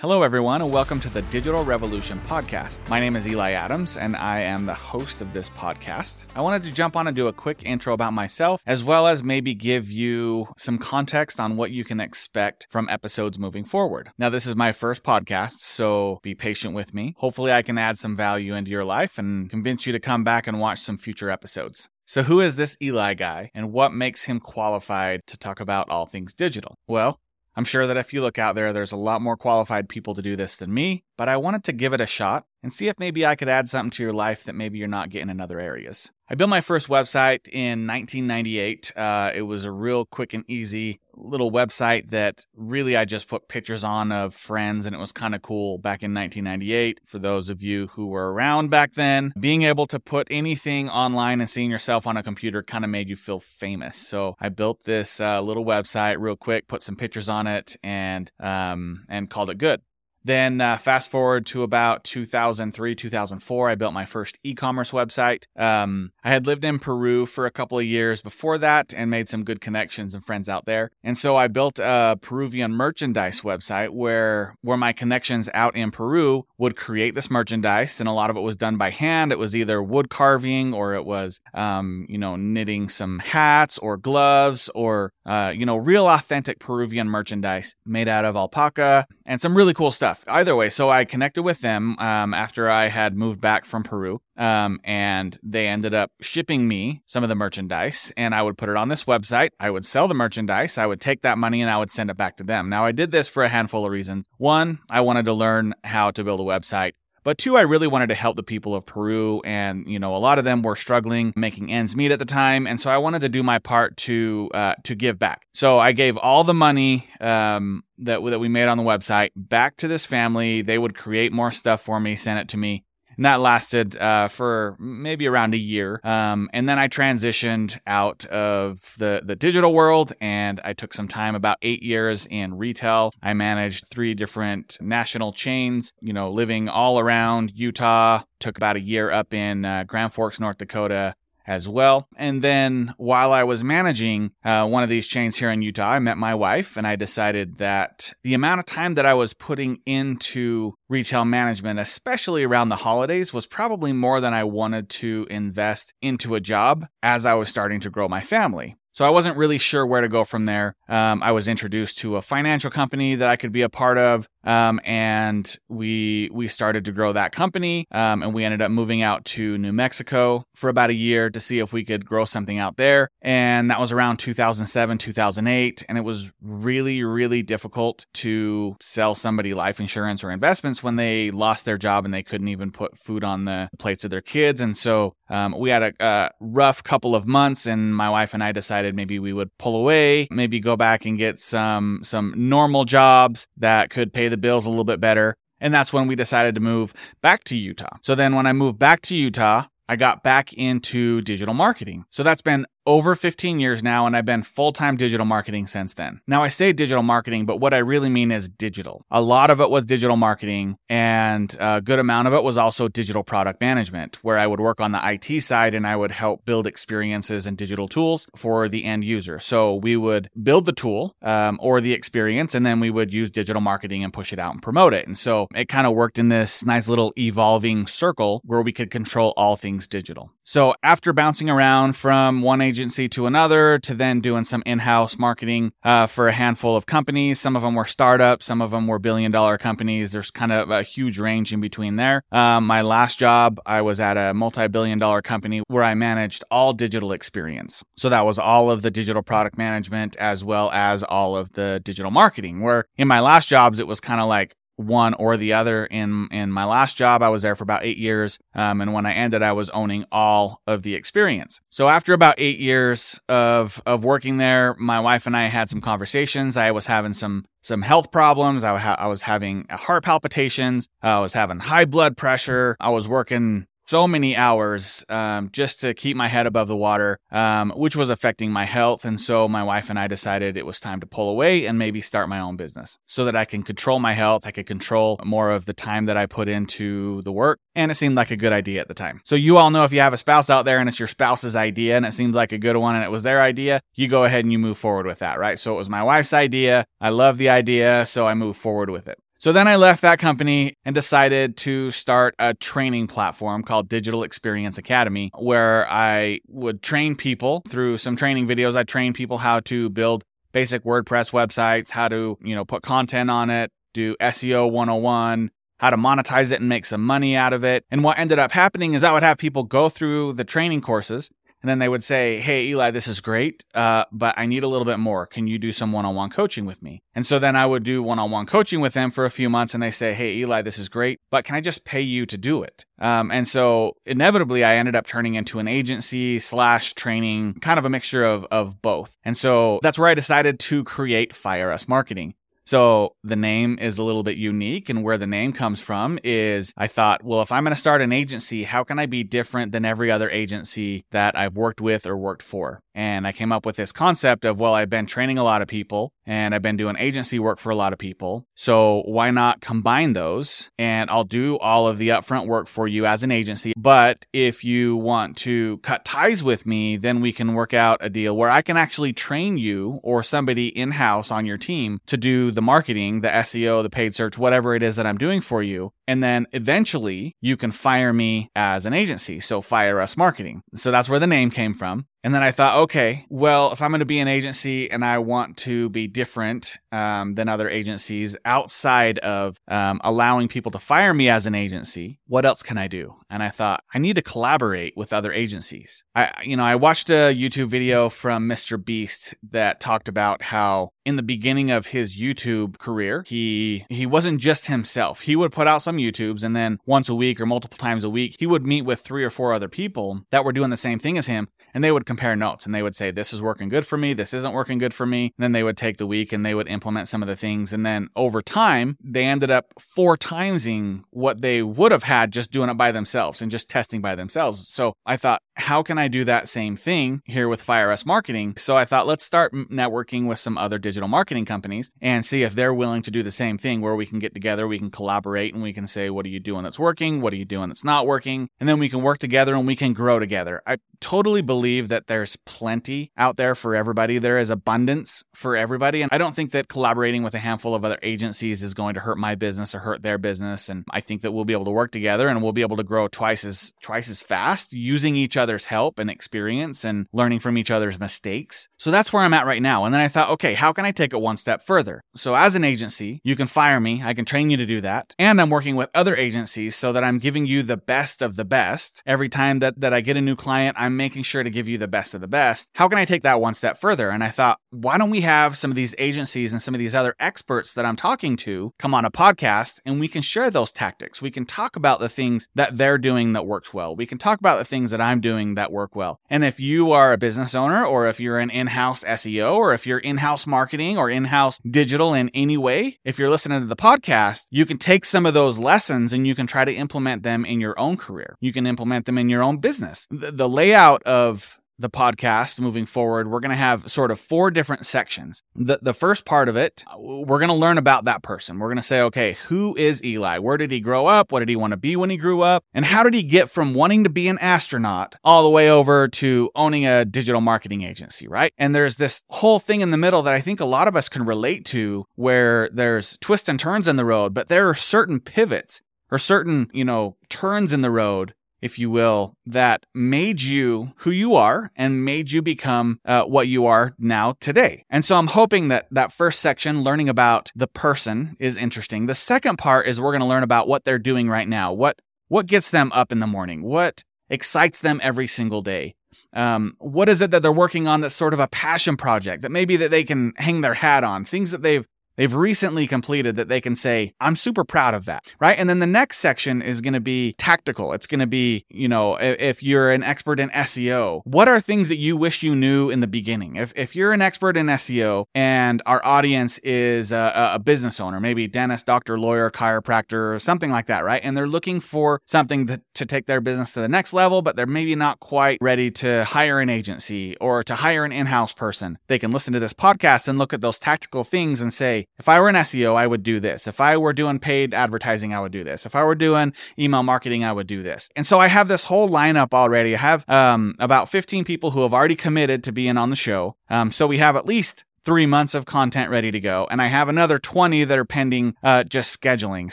Hello, everyone, and welcome to the Digital Revolution podcast. My name is Eli Adams, and I am the host of this podcast. I wanted to jump on and do a quick intro about myself, as well as maybe give you some context on what you can expect from episodes moving forward. Now, this is my first podcast, so be patient with me. Hopefully, I can add some value into your life and convince you to come back and watch some future episodes. So, who is this Eli guy, and what makes him qualified to talk about all things digital? Well, I'm sure that if you look out there, there's a lot more qualified people to do this than me, but I wanted to give it a shot and see if maybe I could add something to your life that maybe you're not getting in other areas. I built my first website in 1998. Uh, it was a real quick and easy little website that really I just put pictures on of friends, and it was kind of cool back in 1998. For those of you who were around back then, being able to put anything online and seeing yourself on a computer kind of made you feel famous. So I built this uh, little website real quick, put some pictures on it, and um, and called it good. Then, uh, fast forward to about 2003, 2004, I built my first e commerce website. Um, I had lived in Peru for a couple of years before that and made some good connections and friends out there. And so I built a Peruvian merchandise website where, where my connections out in Peru would create this merchandise. And a lot of it was done by hand. It was either wood carving or it was, um, you know, knitting some hats or gloves or, uh, you know, real authentic Peruvian merchandise made out of alpaca and some really cool stuff either way, so I connected with them um, after I had moved back from Peru, um, and they ended up shipping me some of the merchandise, and I would put it on this website. I would sell the merchandise. I would take that money and I would send it back to them. Now, I did this for a handful of reasons. One, I wanted to learn how to build a website. But two, I really wanted to help the people of Peru. And, you know, a lot of them were struggling making ends meet at the time. And so I wanted to do my part to, uh, to give back. So I gave all the money, um, that, that we made on the website back to this family. They would create more stuff for me, send it to me and that lasted uh, for maybe around a year. Um, and then I transitioned out of the the digital world, and I took some time, about eight years in retail. I managed three different national chains, you know, living all around Utah. Took about a year up in uh, Grand Forks, North Dakota, as well. And then while I was managing uh, one of these chains here in Utah, I met my wife and I decided that the amount of time that I was putting into retail management, especially around the holidays, was probably more than I wanted to invest into a job as I was starting to grow my family. So I wasn't really sure where to go from there. Um, I was introduced to a financial company that I could be a part of, um, and we we started to grow that company. Um, and we ended up moving out to New Mexico for about a year to see if we could grow something out there. And that was around 2007, 2008, and it was really really difficult to sell somebody life insurance or investments when they lost their job and they couldn't even put food on the plates of their kids. And so um, we had a, a rough couple of months, and my wife and I decided decided maybe we would pull away, maybe go back and get some some normal jobs that could pay the bills a little bit better. And that's when we decided to move back to Utah. So then when I moved back to Utah, I got back into digital marketing. So that's been over 15 years now, and I've been full time digital marketing since then. Now, I say digital marketing, but what I really mean is digital. A lot of it was digital marketing, and a good amount of it was also digital product management, where I would work on the IT side and I would help build experiences and digital tools for the end user. So we would build the tool um, or the experience, and then we would use digital marketing and push it out and promote it. And so it kind of worked in this nice little evolving circle where we could control all things digital. So after bouncing around from one agency to another to then doing some in-house marketing uh, for a handful of companies, some of them were startups, some of them were billion-dollar companies. There's kind of a huge range in between there. Um, my last job, I was at a multi-billion-dollar company where I managed all digital experience. So that was all of the digital product management as well as all of the digital marketing. Where in my last jobs, it was kind of like one or the other. In in my last job, I was there for about eight years, um, and when I ended, I was owning all of the experience. So after about eight years of of working there, my wife and I had some conversations. I was having some some health problems. I, ha- I was having heart palpitations. I was having high blood pressure. I was working so many hours um, just to keep my head above the water, um, which was affecting my health. And so my wife and I decided it was time to pull away and maybe start my own business so that I can control my health. I could control more of the time that I put into the work. And it seemed like a good idea at the time. So you all know if you have a spouse out there and it's your spouse's idea and it seems like a good one and it was their idea, you go ahead and you move forward with that, right? So it was my wife's idea. I love the idea. So I moved forward with it. So then I left that company and decided to start a training platform called Digital Experience Academy, where I would train people through some training videos. I train people how to build basic WordPress websites, how to, you know, put content on it, do SEO 101, how to monetize it and make some money out of it. And what ended up happening is I would have people go through the training courses and then they would say, Hey, Eli, this is great, uh, but I need a little bit more. Can you do some one on one coaching with me? And so then I would do one on one coaching with them for a few months and they say, Hey, Eli, this is great, but can I just pay you to do it? Um, and so inevitably, I ended up turning into an agency slash training, kind of a mixture of, of both. And so that's where I decided to create Fire Us Marketing. So the name is a little bit unique. And where the name comes from is I thought, well, if I'm going to start an agency, how can I be different than every other agency that I've worked with or worked for? And I came up with this concept of, well, I've been training a lot of people and I've been doing agency work for a lot of people. So why not combine those? And I'll do all of the upfront work for you as an agency. But if you want to cut ties with me, then we can work out a deal where I can actually train you or somebody in house on your team to do the marketing, the SEO, the paid search, whatever it is that I'm doing for you. And then eventually you can fire me as an agency. So fire us marketing. So that's where the name came from. And then I thought, okay, well, if I'm going to be an agency and I want to be different um, than other agencies outside of um, allowing people to fire me as an agency, what else can I do? And I thought, I need to collaborate with other agencies. I, you know, I watched a YouTube video from Mr. Beast that talked about how in the beginning of his YouTube career, he he wasn't just himself. He would put out some YouTubes and then once a week or multiple times a week, he would meet with three or four other people that were doing the same thing as him and they would compare notes and they would say, This is working good for me. This isn't working good for me. And then they would take the week and they would implement some of the things. And then over time, they ended up four timesing what they would have had just doing it by themselves and just testing by themselves. So I thought, how can I do that same thing here with Fire Us Marketing? So I thought, let's start networking with some other digital marketing companies and see if they're willing to do the same thing where we can get together, we can collaborate, and we can say, what are you doing that's working? What are you doing that's not working? And then we can work together and we can grow together. I totally believe that there's plenty out there for everybody. There is abundance for everybody. And I don't think that collaborating with a handful of other agencies is going to hurt my business or hurt their business. And I think that we'll be able to work together and we'll be able to grow twice as twice as fast using each other's help and experience and learning from each other's mistakes. So that's where I'm at right now. And then I thought, okay, how can I take it one step further? So as an agency, you can fire me. I can train you to do that. And I'm working with other agencies so that I'm giving you the best of the best. Every time that, that I get a new client, I'm making sure to give you the best of the best. How can I take that one step further? And I thought, why don't we have some of these agencies and some of these other experts that I'm talking to come on a podcast and we can share those tactics. We can talk about the things that they're doing that works well. We can talk about the things that I'm doing that work well. And if you are a business owner or if you're an in-house SEO or if you're in-house marketing or in-house digital in any way, if you're listening to the podcast, you can take some of those lessons and you can try to implement them in your own career. You can implement them in your own business. The, the layout of the podcast moving forward, we're going to have sort of four different sections. The, the first part of it, uh, we're going to learn about that person. We're going to say, okay, who is Eli? Where did he grow up? What did he want to be when he grew up? And how did he get from wanting to be an astronaut all the way over to owning a digital marketing agency, right? And there's this whole thing in the middle that I think a lot of us can relate to where there's twists and turns in the road, but there are certain pivots or certain, you know, turns in the road if you will, that made you who you are and made you become uh, what you are now today. And so I'm hoping that that first section, learning about the person, is interesting. The second part is we're going to learn about what they're doing right now. What what gets them up in the morning? What excites them every single day? Um, what is it that they're working on that's sort of a passion project that maybe that they can hang their hat on? Things that they've they've recently completed that they can say, I'm super proud of that, right? And then the next section is going to be tactical. It's going to be, you know, if you're an expert in SEO, what are things that you wish you knew in the beginning? If, if you're an expert in SEO and our audience is a, a business owner, maybe dentist, doctor, lawyer, chiropractor, or something like that, right? And they're looking for something that, to take their business to the next level, but they're maybe not quite ready to hire an agency or to hire an in house person. They can listen to this podcast and look at those tactical things and say, if I were an SEO, I would do this. If I were doing paid advertising, I would do this. If I were doing email marketing, I would do this. And so I have this whole lineup already. I have um, about 15 people who have already committed to being on the show. Um, so we have at least three months of content ready to go. And I have another 20 that are pending uh, just scheduling.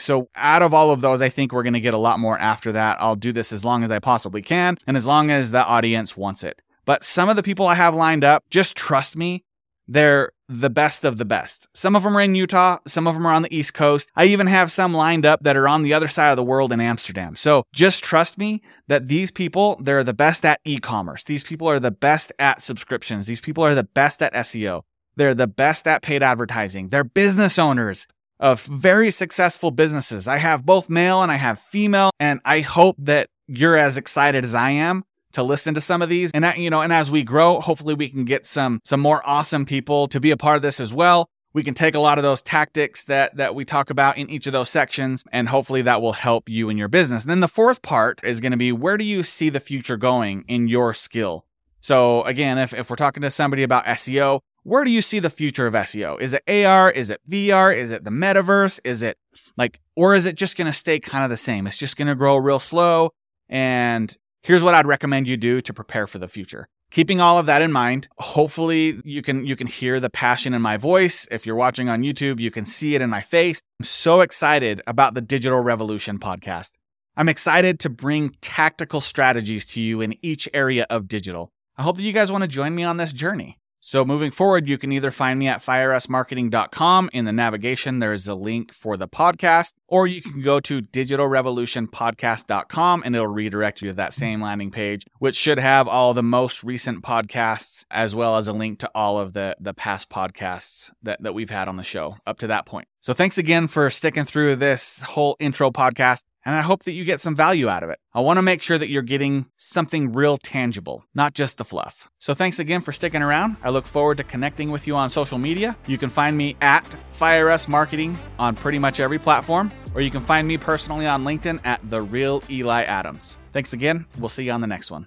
So out of all of those, I think we're going to get a lot more after that. I'll do this as long as I possibly can and as long as the audience wants it. But some of the people I have lined up, just trust me, they're the best of the best. Some of them are in Utah, some of them are on the East Coast. I even have some lined up that are on the other side of the world in Amsterdam. So just trust me that these people, they're the best at e commerce. These people are the best at subscriptions. These people are the best at SEO. They're the best at paid advertising. They're business owners of very successful businesses. I have both male and I have female, and I hope that you're as excited as I am to listen to some of these. And that, you know, and as we grow, hopefully we can get some some more awesome people to be a part of this as well. We can take a lot of those tactics that that we talk about in each of those sections and hopefully that will help you in your business. And then the fourth part is going to be where do you see the future going in your skill? So again, if if we're talking to somebody about SEO, where do you see the future of SEO? Is it AR? Is it VR? Is it the metaverse? Is it like, or is it just going to stay kind of the same? It's just going to grow real slow and Here's what I'd recommend you do to prepare for the future. Keeping all of that in mind, hopefully you can you can hear the passion in my voice. If you're watching on YouTube, you can see it in my face. I'm so excited about the Digital Revolution podcast. I'm excited to bring tactical strategies to you in each area of digital. I hope that you guys want to join me on this journey. So moving forward, you can either find me at fireusmarketing.com. In the navigation, there is a link for the podcast, or you can go to digitalrevolutionpodcast.com and it'll redirect you to that same landing page, which should have all the most recent podcasts as well as a link to all of the, the past podcasts that, that we've had on the show up to that point. So thanks again for sticking through this whole intro podcast and I hope that you get some value out of it. I want to make sure that you're getting something real tangible, not just the fluff. So thanks again for sticking around. I look forward to connecting with you on social media. You can find me at Fire Us Marketing on pretty much every platform, or you can find me personally on LinkedIn at The Real Eli Adams. Thanks again. We'll see you on the next one.